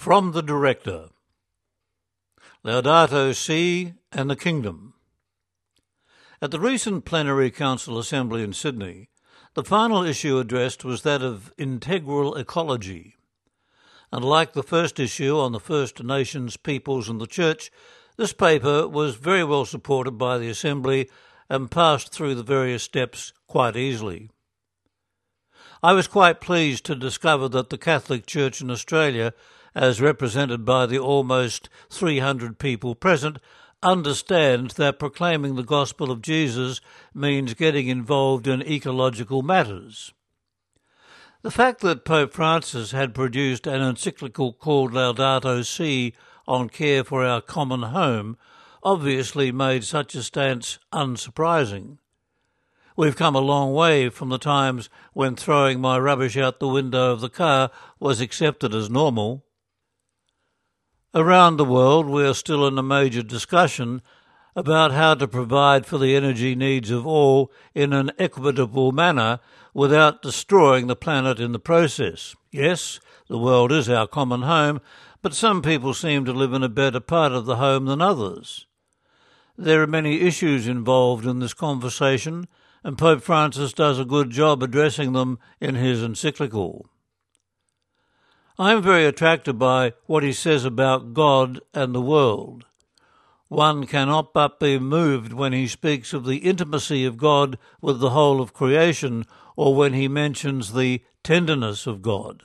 From the Director Laudato Si and the Kingdom. At the recent Plenary Council Assembly in Sydney, the final issue addressed was that of integral ecology. And like the first issue on the First Nations, peoples, and the Church, this paper was very well supported by the Assembly and passed through the various steps quite easily. I was quite pleased to discover that the Catholic Church in Australia, as represented by the almost 300 people present, understands that proclaiming the gospel of Jesus means getting involved in ecological matters. The fact that Pope Francis had produced an encyclical called Laudato Si on care for our common home obviously made such a stance unsurprising. We've come a long way from the times when throwing my rubbish out the window of the car was accepted as normal. Around the world, we are still in a major discussion about how to provide for the energy needs of all in an equitable manner without destroying the planet in the process. Yes, the world is our common home, but some people seem to live in a better part of the home than others. There are many issues involved in this conversation, and Pope Francis does a good job addressing them in his encyclical. I am very attracted by what he says about God and the world. One cannot but be moved when he speaks of the intimacy of God with the whole of creation or when he mentions the tenderness of God.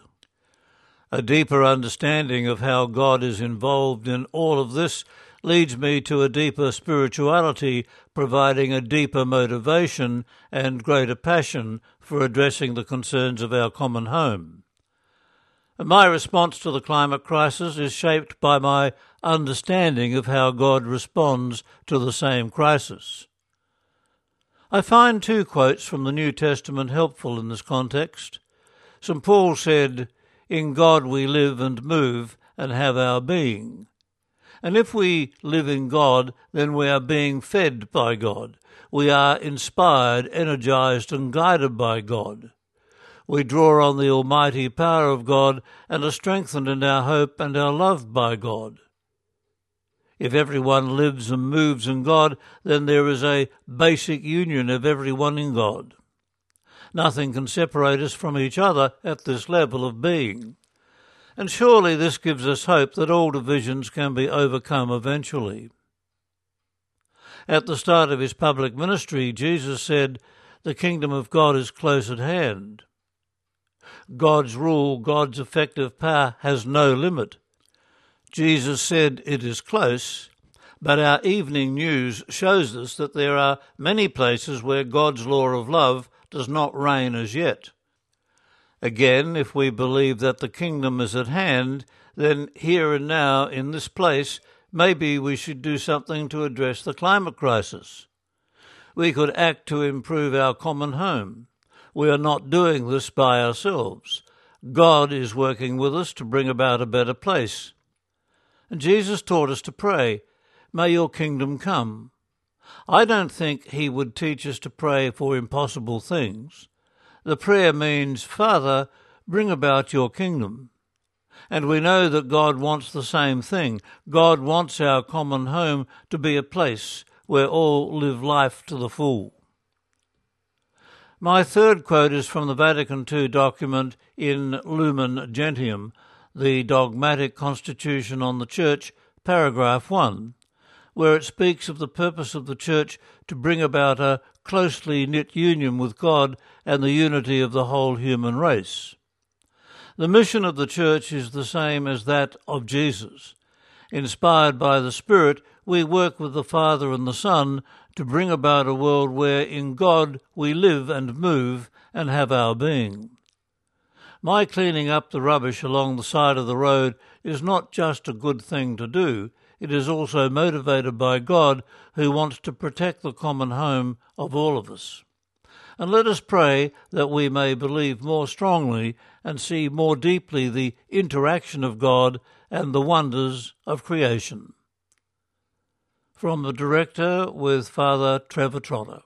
A deeper understanding of how God is involved in all of this leads me to a deeper spirituality, providing a deeper motivation and greater passion for addressing the concerns of our common home. My response to the climate crisis is shaped by my understanding of how God responds to the same crisis. I find two quotes from the New Testament helpful in this context. St. Paul said, In God we live and move and have our being. And if we live in God, then we are being fed by God. We are inspired, energized, and guided by God. We draw on the almighty power of God and are strengthened in our hope and are loved by God. If everyone lives and moves in God, then there is a basic union of everyone in God. Nothing can separate us from each other at this level of being. And surely this gives us hope that all divisions can be overcome eventually. At the start of his public ministry, Jesus said, The kingdom of God is close at hand. God's rule, God's effective power has no limit. Jesus said it is close, but our evening news shows us that there are many places where God's law of love does not reign as yet. Again, if we believe that the kingdom is at hand, then here and now in this place, maybe we should do something to address the climate crisis. We could act to improve our common home. We are not doing this by ourselves. God is working with us to bring about a better place. And Jesus taught us to pray, May your kingdom come. I don't think he would teach us to pray for impossible things. The prayer means, Father, bring about your kingdom. And we know that God wants the same thing. God wants our common home to be a place where all live life to the full. My third quote is from the Vatican II document in Lumen Gentium, the dogmatic constitution on the Church, paragraph 1, where it speaks of the purpose of the Church to bring about a closely knit union with God and the unity of the whole human race. The mission of the Church is the same as that of Jesus. Inspired by the Spirit, we work with the Father and the Son to bring about a world where in God we live and move and have our being. My cleaning up the rubbish along the side of the road is not just a good thing to do, it is also motivated by God who wants to protect the common home of all of us. And let us pray that we may believe more strongly and see more deeply the interaction of God and the wonders of creation. From the director with Father Trevor Trotter.